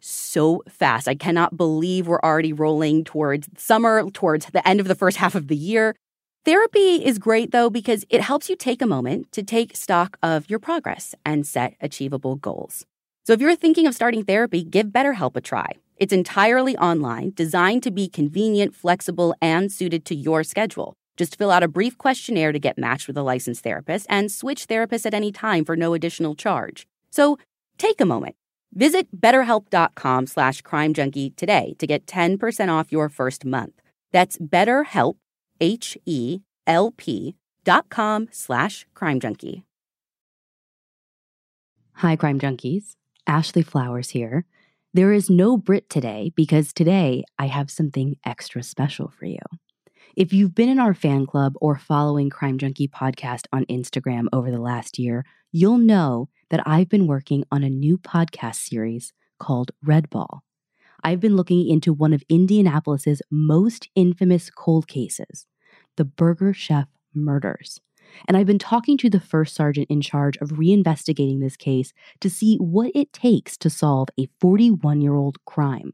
so fast. I cannot believe we're already rolling towards summer, towards the end of the first half of the year. Therapy is great though because it helps you take a moment to take stock of your progress and set achievable goals. So if you're thinking of starting therapy, give BetterHelp a try. It's entirely online, designed to be convenient, flexible, and suited to your schedule. Just fill out a brief questionnaire to get matched with a licensed therapist and switch therapists at any time for no additional charge. So take a moment. Visit betterhelp.com slash crimejunkie today to get 10% off your first month. That's betterhelp, H-E-L-P dot com slash crimejunkie. Hi, Crime Junkies. Ashley Flowers here. There is no Brit today because today I have something extra special for you. If you've been in our fan club or following Crime Junkie podcast on Instagram over the last year, you'll know that I've been working on a new podcast series called Red Ball. I've been looking into one of Indianapolis's most infamous cold cases, the Burger Chef murders. And I've been talking to the first sergeant in charge of reinvestigating this case to see what it takes to solve a 41 year old crime.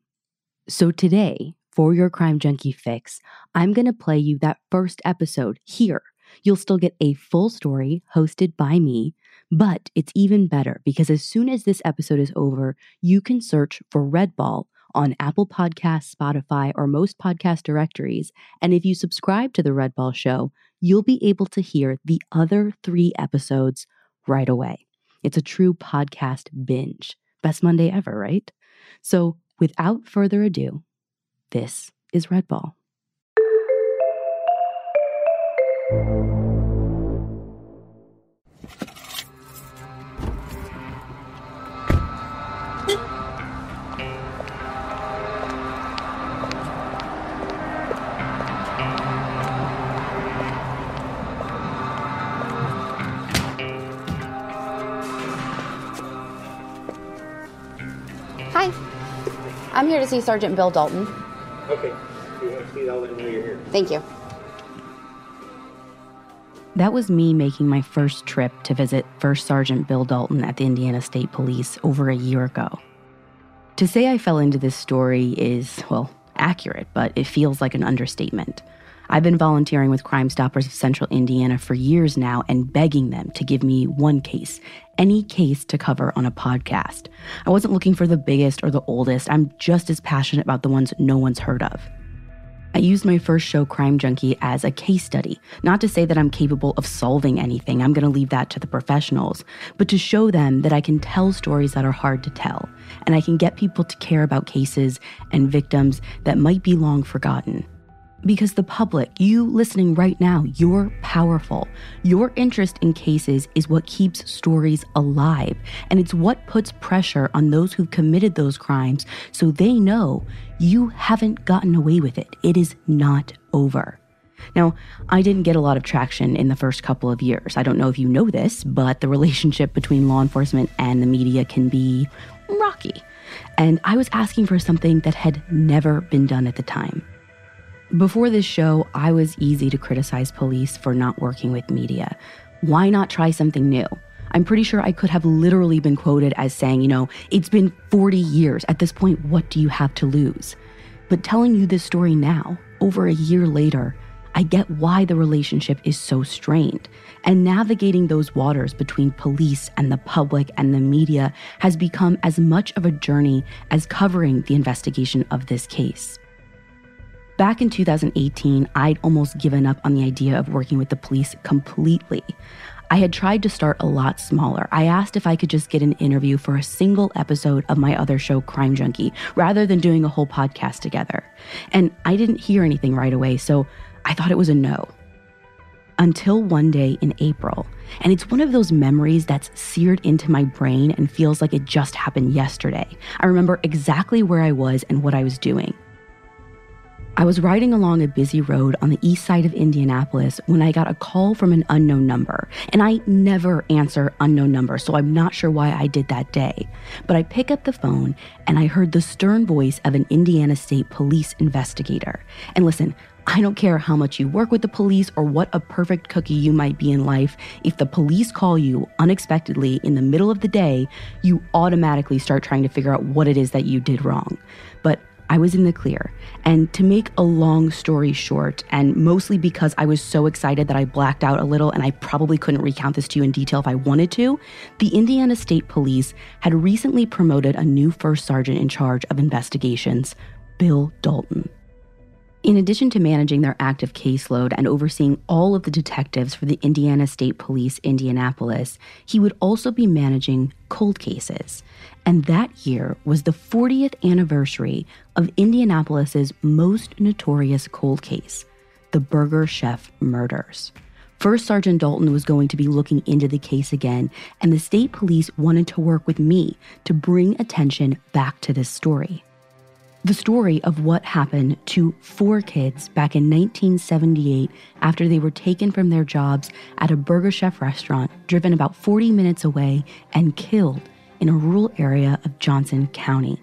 So today, for your crime junkie fix, I'm going to play you that first episode here. You'll still get a full story hosted by me, but it's even better because as soon as this episode is over, you can search for Red Ball on Apple Podcasts, Spotify, or most podcast directories. And if you subscribe to the Red Ball Show, you'll be able to hear the other three episodes right away. It's a true podcast binge. Best Monday ever, right? So without further ado, this is Red Ball. I'm here to see Sergeant Bill Dalton. Okay. You want to see it, I'll let him know you're here. Thank you. That was me making my first trip to visit First Sergeant Bill Dalton at the Indiana State Police over a year ago. To say I fell into this story is, well, accurate, but it feels like an understatement. I've been volunteering with Crime Stoppers of Central Indiana for years now and begging them to give me one case, any case to cover on a podcast. I wasn't looking for the biggest or the oldest, I'm just as passionate about the ones no one's heard of. I used my first show, Crime Junkie, as a case study. Not to say that I'm capable of solving anything, I'm going to leave that to the professionals, but to show them that I can tell stories that are hard to tell, and I can get people to care about cases and victims that might be long forgotten. Because the public, you listening right now, you're powerful. Your interest in cases is what keeps stories alive, and it's what puts pressure on those who've committed those crimes so they know you haven't gotten away with it. It is not over. Now, I didn't get a lot of traction in the first couple of years. I don't know if you know this, but the relationship between law enforcement and the media can be rocky. And I was asking for something that had never been done at the time. Before this show, I was easy to criticize police for not working with media. why not try something new? I'm pretty sure I could have literally been quoted as saying, you know, it's been 40 years. At this point, what do you have to lose? But telling you this story now, over a year later, I get why the relationship is so strained. And navigating those waters between police and the public and the media has become as much of a journey as covering the investigation of this case. Back in 2018, I'd almost given up on the idea of working with the police completely. I had tried to start a lot smaller. I asked if I could just get an interview for a single episode of my other show, Crime Junkie, rather than doing a whole podcast together. And I didn't hear anything right away, so I thought it was a no. Until one day in April, and it's one of those memories that's seared into my brain and feels like it just happened yesterday. I remember exactly where I was and what I was doing. I was riding along a busy road on the east side of Indianapolis when I got a call from an unknown number. And I never answer unknown numbers, so I'm not sure why I did that day. But I pick up the phone and I heard the stern voice of an Indiana State Police investigator. And listen, I don't care how much you work with the police or what a perfect cookie you might be in life. If the police call you unexpectedly in the middle of the day, you automatically start trying to figure out what it is that you did wrong. But I was in the clear. And to make a long story short, and mostly because I was so excited that I blacked out a little and I probably couldn't recount this to you in detail if I wanted to, the Indiana State Police had recently promoted a new first sergeant in charge of investigations, Bill Dalton. In addition to managing their active caseload and overseeing all of the detectives for the Indiana State Police Indianapolis, he would also be managing cold cases. And that year was the 40th anniversary of Indianapolis's most notorious cold case, the Burger Chef murders. First Sergeant Dalton was going to be looking into the case again, and the state police wanted to work with me to bring attention back to this story. The story of what happened to four kids back in 1978 after they were taken from their jobs at a Burger Chef restaurant driven about 40 minutes away and killed in a rural area of Johnson County.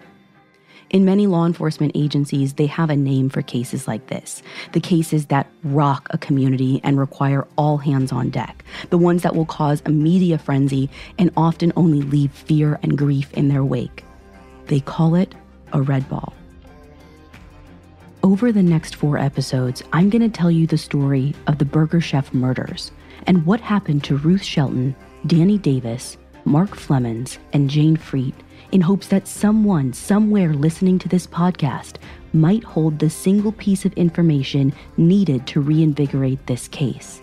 In many law enforcement agencies, they have a name for cases like this the cases that rock a community and require all hands on deck, the ones that will cause a media frenzy and often only leave fear and grief in their wake. They call it a red ball. Over the next four episodes, I'm going to tell you the story of the Burger Chef murders and what happened to Ruth Shelton, Danny Davis, Mark Flemons, and Jane Freet in hopes that someone somewhere listening to this podcast might hold the single piece of information needed to reinvigorate this case.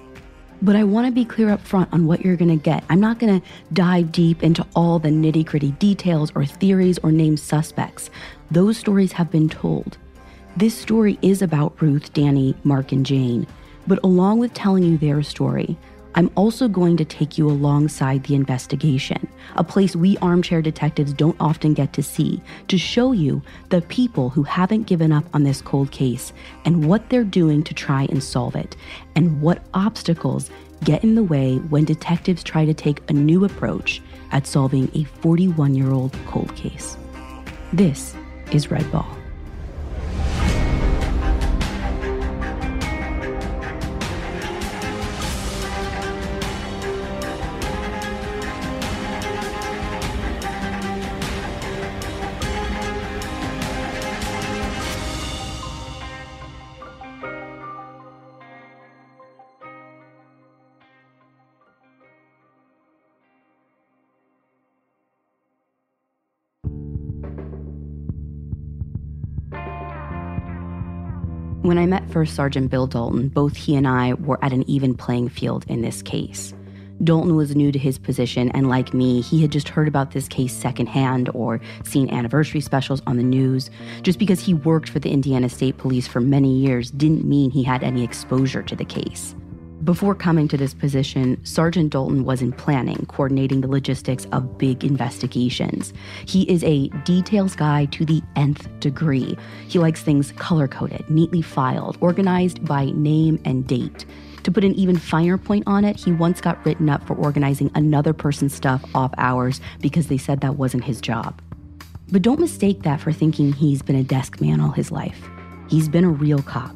But I want to be clear up front on what you're going to get. I'm not going to dive deep into all the nitty gritty details or theories or name suspects. Those stories have been told. This story is about Ruth, Danny, Mark, and Jane, but along with telling you their story, I'm also going to take you alongside the investigation, a place we armchair detectives don't often get to see, to show you the people who haven't given up on this cold case and what they're doing to try and solve it, and what obstacles get in the way when detectives try to take a new approach at solving a 41 year old cold case. This is Red Ball. When I met First Sergeant Bill Dalton, both he and I were at an even playing field in this case. Dalton was new to his position, and like me, he had just heard about this case secondhand or seen anniversary specials on the news. Just because he worked for the Indiana State Police for many years didn't mean he had any exposure to the case. Before coming to this position, Sergeant Dalton was in planning, coordinating the logistics of big investigations. He is a details guy to the nth degree. He likes things color coded, neatly filed, organized by name and date. To put an even finer point on it, he once got written up for organizing another person's stuff off hours because they said that wasn't his job. But don't mistake that for thinking he's been a desk man all his life. He's been a real cop.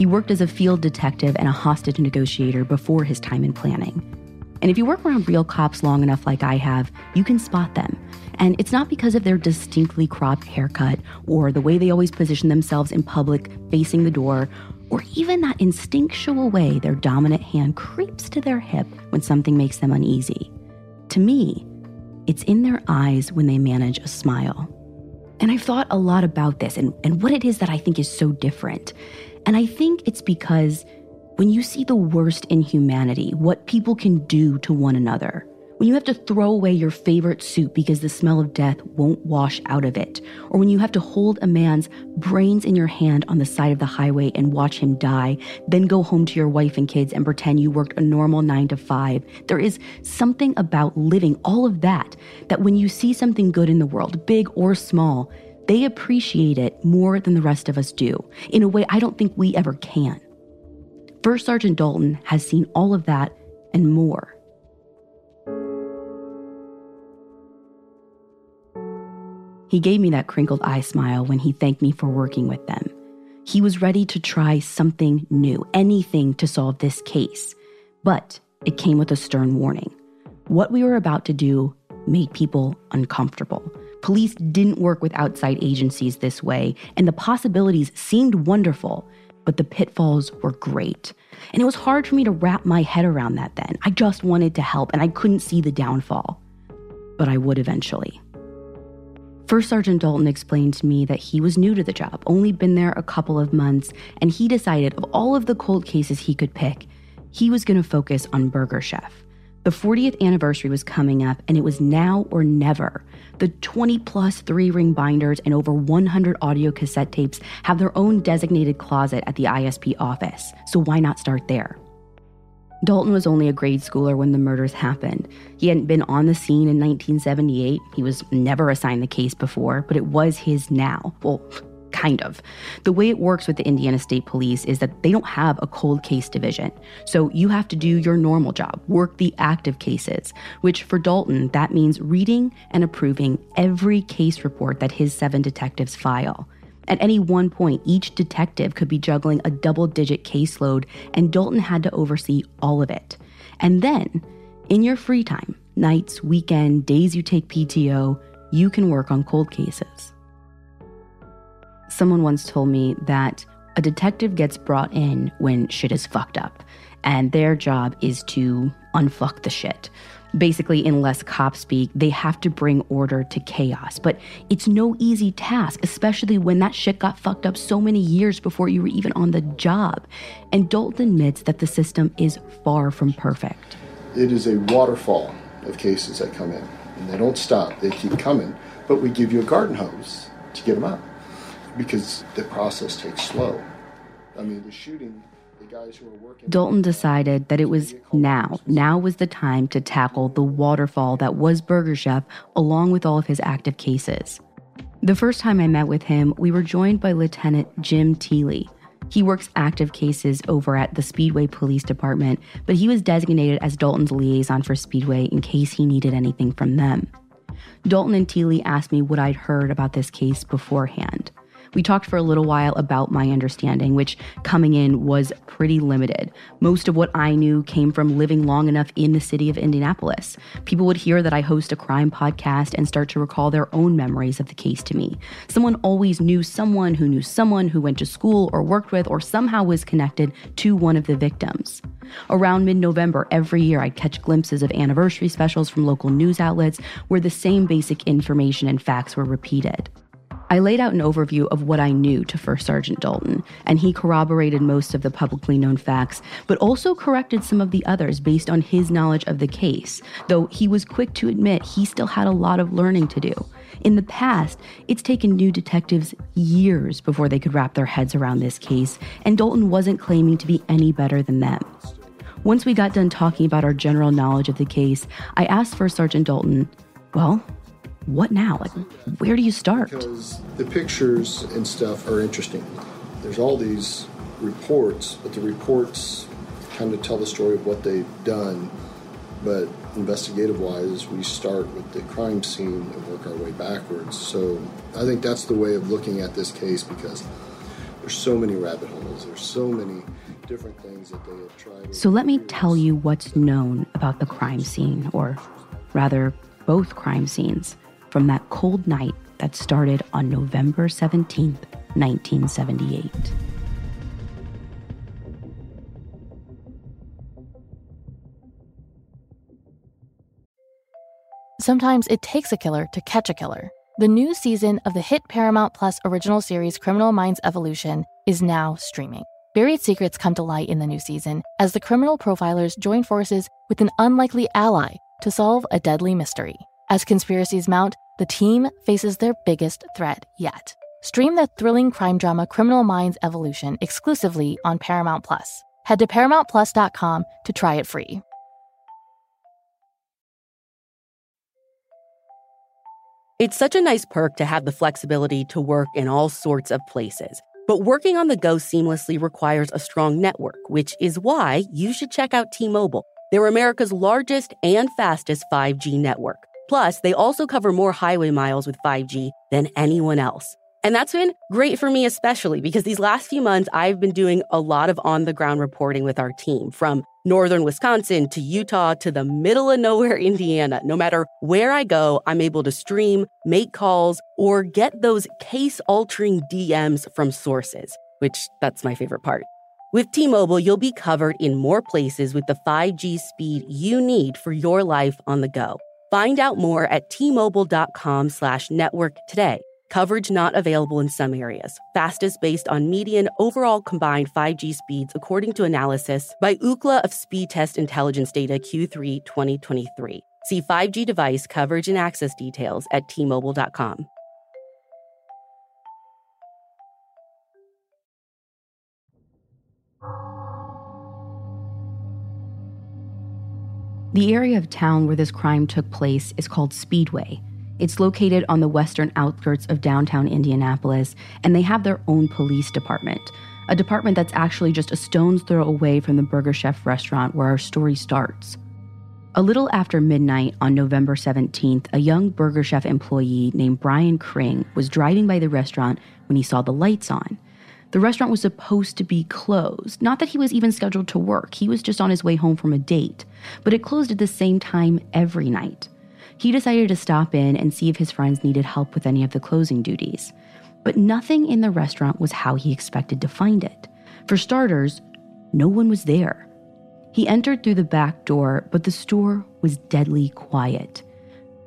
He worked as a field detective and a hostage negotiator before his time in planning. And if you work around real cops long enough, like I have, you can spot them. And it's not because of their distinctly cropped haircut or the way they always position themselves in public facing the door or even that instinctual way their dominant hand creeps to their hip when something makes them uneasy. To me, it's in their eyes when they manage a smile. And I've thought a lot about this and, and what it is that I think is so different. And I think it's because when you see the worst in humanity, what people can do to one another, when you have to throw away your favorite soup because the smell of death won't wash out of it, or when you have to hold a man's brains in your hand on the side of the highway and watch him die, then go home to your wife and kids and pretend you worked a normal nine to five, there is something about living all of that that when you see something good in the world, big or small, they appreciate it more than the rest of us do, in a way I don't think we ever can. First Sergeant Dalton has seen all of that and more. He gave me that crinkled eye smile when he thanked me for working with them. He was ready to try something new, anything to solve this case. But it came with a stern warning. What we were about to do made people uncomfortable. Police didn't work with outside agencies this way, and the possibilities seemed wonderful, but the pitfalls were great. And it was hard for me to wrap my head around that then. I just wanted to help, and I couldn't see the downfall. But I would eventually. First Sergeant Dalton explained to me that he was new to the job, only been there a couple of months, and he decided of all of the cold cases he could pick, he was going to focus on Burger Chef. The 40th anniversary was coming up, and it was now or never. The 20 plus three ring binders and over 100 audio cassette tapes have their own designated closet at the ISP office, so why not start there? Dalton was only a grade schooler when the murders happened. He hadn't been on the scene in 1978. He was never assigned the case before, but it was his now. Well, kind of. The way it works with the Indiana State Police is that they don't have a cold case division. So you have to do your normal job, work the active cases, which for Dalton, that means reading and approving every case report that his seven detectives file. At any one point, each detective could be juggling a double digit caseload, and Dalton had to oversee all of it. And then, in your free time, nights, weekend, days you take PTO, you can work on cold cases. Someone once told me that a detective gets brought in when shit is fucked up, and their job is to unfuck the shit basically, in less cop speak, they have to bring order to chaos. But it's no easy task, especially when that shit got fucked up so many years before you were even on the job. And Dalton admits that the system is far from perfect. It is a waterfall of cases that come in, and they don't stop, they keep coming. But we give you a garden hose to get them out because the process takes slow. I mean, the shooting the guys who were working Dalton decided that it was now. Now was the time to tackle the waterfall that was Burger Chef along with all of his active cases. The first time I met with him, we were joined by Lieutenant Jim Teely. He works active cases over at the Speedway Police Department, but he was designated as Dalton's liaison for Speedway in case he needed anything from them. Dalton and Teely asked me what I'd heard about this case beforehand. We talked for a little while about my understanding, which coming in was pretty limited. Most of what I knew came from living long enough in the city of Indianapolis. People would hear that I host a crime podcast and start to recall their own memories of the case to me. Someone always knew someone who knew someone who went to school or worked with or somehow was connected to one of the victims. Around mid November every year, I'd catch glimpses of anniversary specials from local news outlets where the same basic information and facts were repeated. I laid out an overview of what I knew to First Sergeant Dalton, and he corroborated most of the publicly known facts, but also corrected some of the others based on his knowledge of the case, though he was quick to admit he still had a lot of learning to do. In the past, it's taken new detectives years before they could wrap their heads around this case, and Dalton wasn't claiming to be any better than them. Once we got done talking about our general knowledge of the case, I asked First Sergeant Dalton, Well, what now? Like, where do you start? Because the pictures and stuff are interesting. There's all these reports, but the reports kind of tell the story of what they've done. But investigative wise, we start with the crime scene and work our way backwards. So I think that's the way of looking at this case because there's there's so many rabbit holes. There's so many different things that they have tried. So let me tell you what's known about the crime scene, or rather, both crime scenes, from that cold night that started on November 17th, 1978. Sometimes it takes a killer to catch a killer. The new season of the hit Paramount Plus original series Criminal Minds Evolution is now streaming. Buried secrets come to light in the new season as the criminal profilers join forces with an unlikely ally to solve a deadly mystery. As conspiracies mount, the team faces their biggest threat yet. Stream the thrilling crime drama Criminal Minds Evolution exclusively on Paramount Plus. Head to ParamountPlus.com to try it free. It's such a nice perk to have the flexibility to work in all sorts of places. But working on the go seamlessly requires a strong network, which is why you should check out T Mobile. They're America's largest and fastest 5G network. Plus, they also cover more highway miles with 5G than anyone else. And that's been great for me, especially because these last few months, I've been doing a lot of on the ground reporting with our team from northern Wisconsin to Utah to the middle of nowhere, Indiana. No matter where I go, I'm able to stream, make calls, or get those case altering DMs from sources, which that's my favorite part. With T Mobile, you'll be covered in more places with the 5G speed you need for your life on the go. Find out more at tmobile.com slash network today. Coverage not available in some areas. Fastest based on median overall combined 5G speeds, according to analysis by Ookla of Speedtest Intelligence Data Q3 2023. See 5G device coverage and access details at tmobile.com. The area of town where this crime took place is called Speedway. It's located on the western outskirts of downtown Indianapolis, and they have their own police department, a department that's actually just a stone's throw away from the Burger Chef restaurant where our story starts. A little after midnight on November 17th, a young Burger Chef employee named Brian Kring was driving by the restaurant when he saw the lights on. The restaurant was supposed to be closed. Not that he was even scheduled to work, he was just on his way home from a date. But it closed at the same time every night. He decided to stop in and see if his friends needed help with any of the closing duties. But nothing in the restaurant was how he expected to find it. For starters, no one was there. He entered through the back door, but the store was deadly quiet.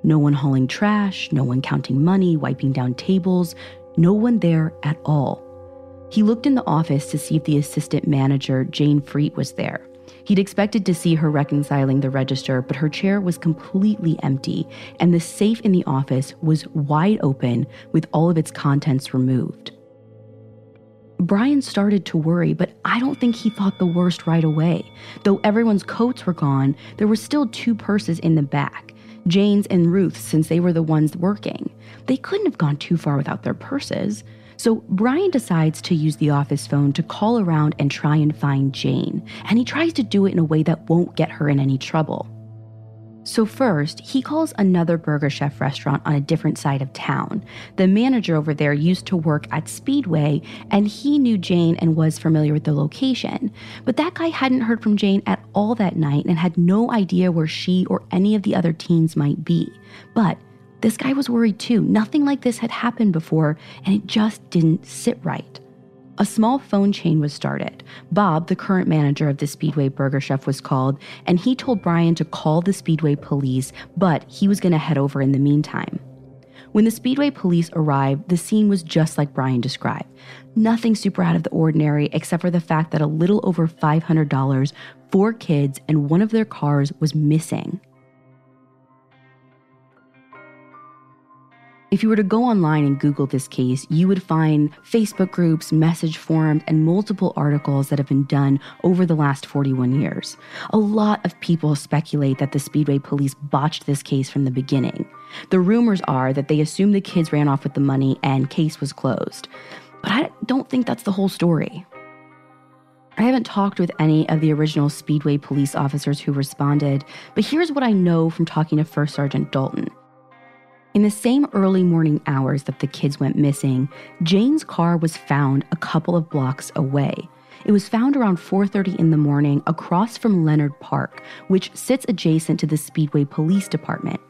No one hauling trash, no one counting money, wiping down tables, no one there at all. He looked in the office to see if the assistant manager, Jane Freet, was there. He'd expected to see her reconciling the register, but her chair was completely empty, and the safe in the office was wide open with all of its contents removed. Brian started to worry, but I don't think he thought the worst right away. Though everyone's coats were gone, there were still two purses in the back Jane's and Ruth's, since they were the ones working. They couldn't have gone too far without their purses. So Brian decides to use the office phone to call around and try and find Jane, and he tries to do it in a way that won't get her in any trouble. So, first, he calls another Burger Chef restaurant on a different side of town. The manager over there used to work at Speedway, and he knew Jane and was familiar with the location. But that guy hadn't heard from Jane at all that night and had no idea where she or any of the other teens might be. But this guy was worried too. Nothing like this had happened before, and it just didn't sit right. A small phone chain was started. Bob, the current manager of the Speedway Burger Chef, was called, and he told Brian to call the Speedway police, but he was going to head over in the meantime. When the Speedway police arrived, the scene was just like Brian described. Nothing super out of the ordinary, except for the fact that a little over $500, four kids, and one of their cars was missing. If you were to go online and Google this case, you would find Facebook groups, message forums, and multiple articles that have been done over the last 41 years. A lot of people speculate that the Speedway police botched this case from the beginning. The rumors are that they assumed the kids ran off with the money and case was closed. But I don't think that's the whole story. I haven't talked with any of the original Speedway police officers who responded, but here's what I know from talking to First Sergeant Dalton. In the same early morning hours that the kids went missing, Jane's car was found a couple of blocks away. It was found around 4:30 in the morning across from Leonard Park, which sits adjacent to the Speedway Police Department.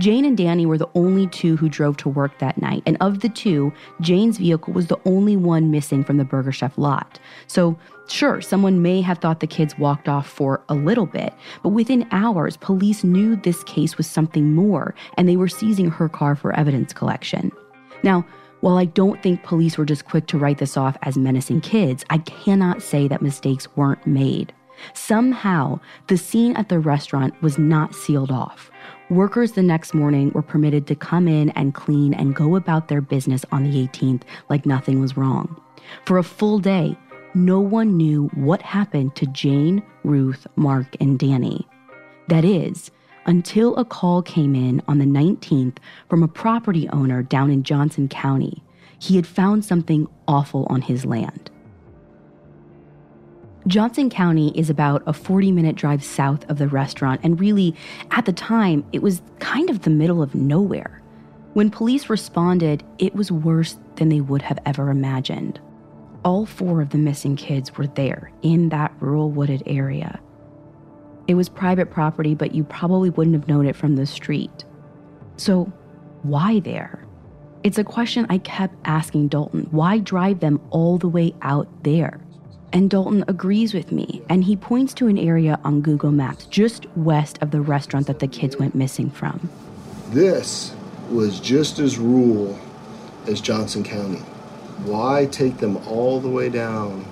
Jane and Danny were the only two who drove to work that night, and of the two, Jane's vehicle was the only one missing from the Burger Chef lot. So, sure, someone may have thought the kids walked off for a little bit, but within hours, police knew this case was something more, and they were seizing her car for evidence collection. Now, while I don't think police were just quick to write this off as menacing kids, I cannot say that mistakes weren't made. Somehow, the scene at the restaurant was not sealed off. Workers the next morning were permitted to come in and clean and go about their business on the 18th like nothing was wrong. For a full day, no one knew what happened to Jane, Ruth, Mark, and Danny. That is, until a call came in on the 19th from a property owner down in Johnson County. He had found something awful on his land. Johnson County is about a 40 minute drive south of the restaurant, and really, at the time, it was kind of the middle of nowhere. When police responded, it was worse than they would have ever imagined. All four of the missing kids were there in that rural wooded area. It was private property, but you probably wouldn't have known it from the street. So, why there? It's a question I kept asking Dalton. Why drive them all the way out there? And Dalton agrees with me, and he points to an area on Google Maps just west of the restaurant that the kids went missing from. This was just as rural as Johnson County. Why take them all the way down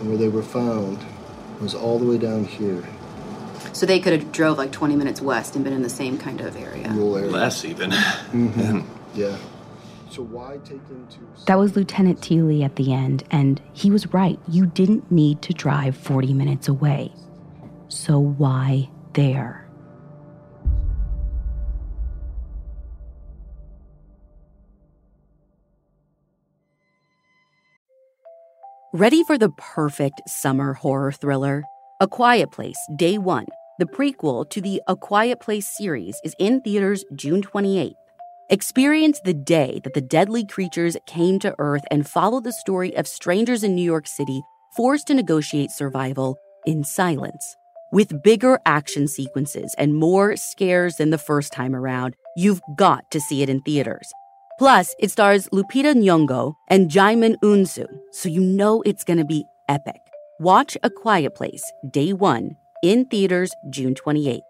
and where they were found was all the way down here. So they could have drove like 20 minutes west and been in the same kind of area. Rural area. Less even. Mhm. Yeah. So why take them to That was Lieutenant Teeley at the end, and he was right. You didn't need to drive 40 minutes away. So why there? Ready for the perfect summer horror thriller? A Quiet Place Day 1, the prequel to the A Quiet Place series, is in theaters June 28th. Experience the day that the deadly creatures came to Earth and follow the story of strangers in New York City forced to negotiate survival in silence. With bigger action sequences and more scares than the first time around, you've got to see it in theaters. Plus, it stars Lupita Nyong'o and Djimon Hounsou, so you know it's going to be epic. Watch A Quiet Place, Day 1, in theaters June 28th.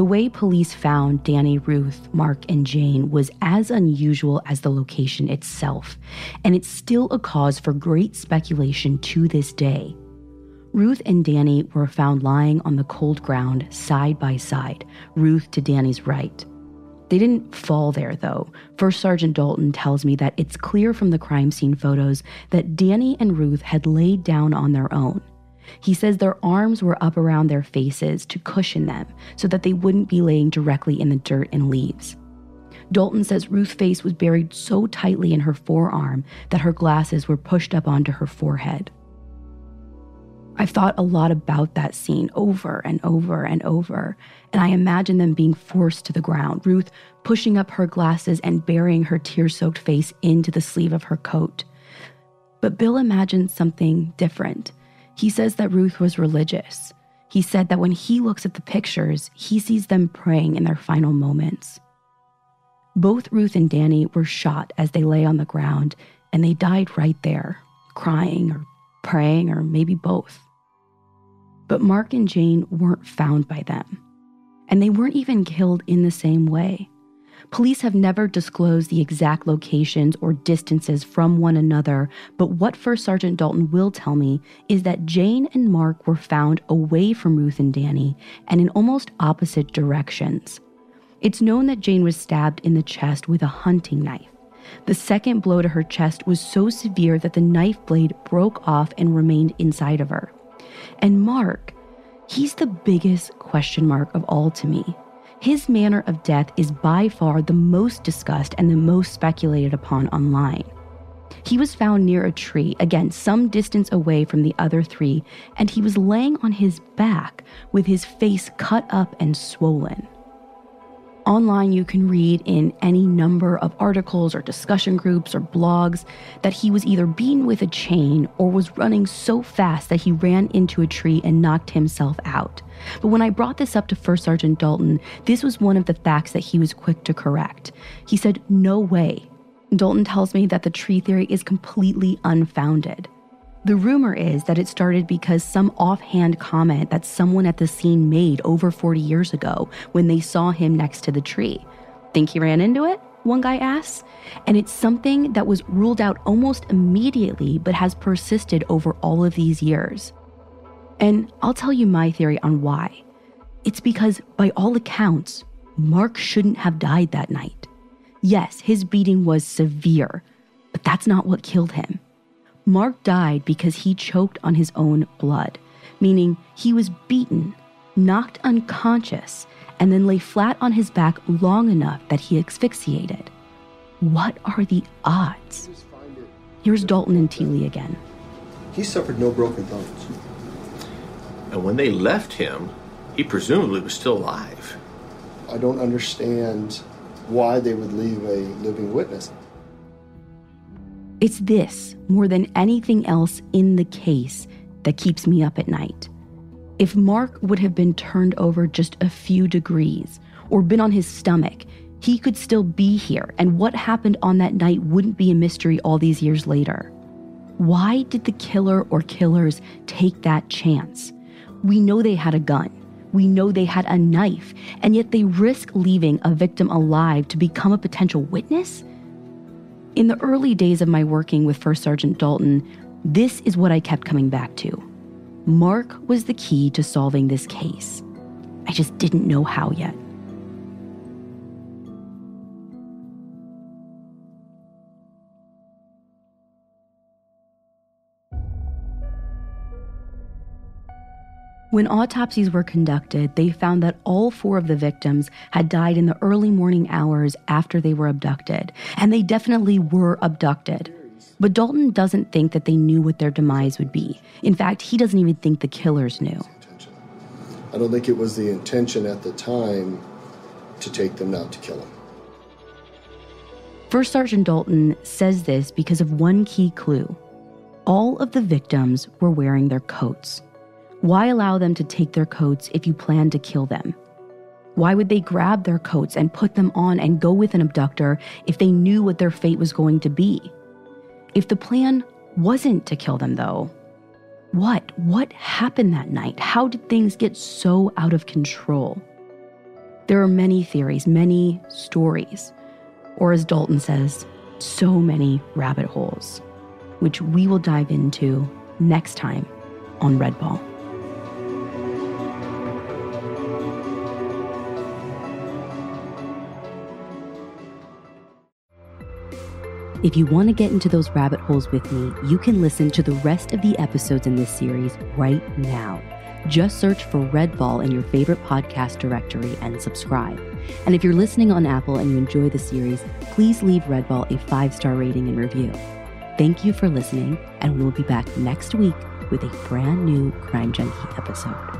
The way police found Danny, Ruth, Mark, and Jane was as unusual as the location itself, and it's still a cause for great speculation to this day. Ruth and Danny were found lying on the cold ground side by side, Ruth to Danny's right. They didn't fall there, though. First Sergeant Dalton tells me that it's clear from the crime scene photos that Danny and Ruth had laid down on their own. He says their arms were up around their faces to cushion them so that they wouldn't be laying directly in the dirt and leaves. Dalton says Ruth's face was buried so tightly in her forearm that her glasses were pushed up onto her forehead. I've thought a lot about that scene over and over and over, and I imagine them being forced to the ground, Ruth pushing up her glasses and burying her tear soaked face into the sleeve of her coat. But Bill imagines something different. He says that Ruth was religious. He said that when he looks at the pictures, he sees them praying in their final moments. Both Ruth and Danny were shot as they lay on the ground, and they died right there, crying or praying or maybe both. But Mark and Jane weren't found by them, and they weren't even killed in the same way. Police have never disclosed the exact locations or distances from one another, but what First Sergeant Dalton will tell me is that Jane and Mark were found away from Ruth and Danny and in almost opposite directions. It's known that Jane was stabbed in the chest with a hunting knife. The second blow to her chest was so severe that the knife blade broke off and remained inside of her. And Mark, he's the biggest question mark of all to me. His manner of death is by far the most discussed and the most speculated upon online. He was found near a tree, again, some distance away from the other three, and he was laying on his back with his face cut up and swollen. Online, you can read in any number of articles or discussion groups or blogs that he was either beaten with a chain or was running so fast that he ran into a tree and knocked himself out. But when I brought this up to First Sergeant Dalton, this was one of the facts that he was quick to correct. He said, No way. Dalton tells me that the tree theory is completely unfounded. The rumor is that it started because some offhand comment that someone at the scene made over 40 years ago when they saw him next to the tree. Think he ran into it? One guy asks. And it's something that was ruled out almost immediately but has persisted over all of these years. And I'll tell you my theory on why. It's because, by all accounts, Mark shouldn't have died that night. Yes, his beating was severe, but that's not what killed him. Mark died because he choked on his own blood, meaning he was beaten, knocked unconscious, and then lay flat on his back long enough that he asphyxiated. What are the odds? Here's Dalton and Teely again. He suffered no broken bones. And when they left him, he presumably was still alive. I don't understand why they would leave a living witness. It's this, more than anything else in the case, that keeps me up at night. If Mark would have been turned over just a few degrees or been on his stomach, he could still be here, and what happened on that night wouldn't be a mystery all these years later. Why did the killer or killers take that chance? We know they had a gun. We know they had a knife, and yet they risk leaving a victim alive to become a potential witness? In the early days of my working with First Sergeant Dalton, this is what I kept coming back to. Mark was the key to solving this case. I just didn't know how yet. When autopsies were conducted, they found that all four of the victims had died in the early morning hours after they were abducted, and they definitely were abducted. But Dalton doesn't think that they knew what their demise would be. In fact, he doesn't even think the killers knew. I don't think it was the intention at the time to take them, not to kill them. First Sergeant Dalton says this because of one key clue. All of the victims were wearing their coats. Why allow them to take their coats if you plan to kill them? Why would they grab their coats and put them on and go with an abductor if they knew what their fate was going to be? If the plan wasn't to kill them, though, what? What happened that night? How did things get so out of control? There are many theories, many stories, or as Dalton says, so many rabbit holes, which we will dive into next time on Red Ball. If you want to get into those rabbit holes with me, you can listen to the rest of the episodes in this series right now. Just search for Red Ball in your favorite podcast directory and subscribe. And if you're listening on Apple and you enjoy the series, please leave Red Ball a five star rating and review. Thank you for listening, and we will be back next week with a brand new Crime Junkie episode.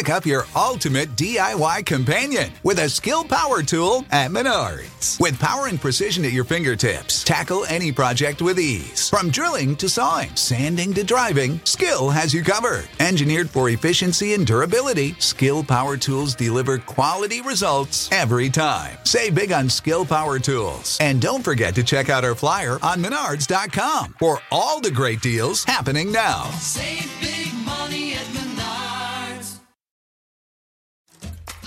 Pick up your ultimate DIY companion with a Skil power tool at Menards. With power and precision at your fingertips, tackle any project with ease. From drilling to sawing, sanding to driving, Skil has you covered. Engineered for efficiency and durability, Skil Power Tools deliver quality results every time. Save big on Skil Power Tools. And don't forget to check out our flyer on menards.com for all the great deals happening now. Save big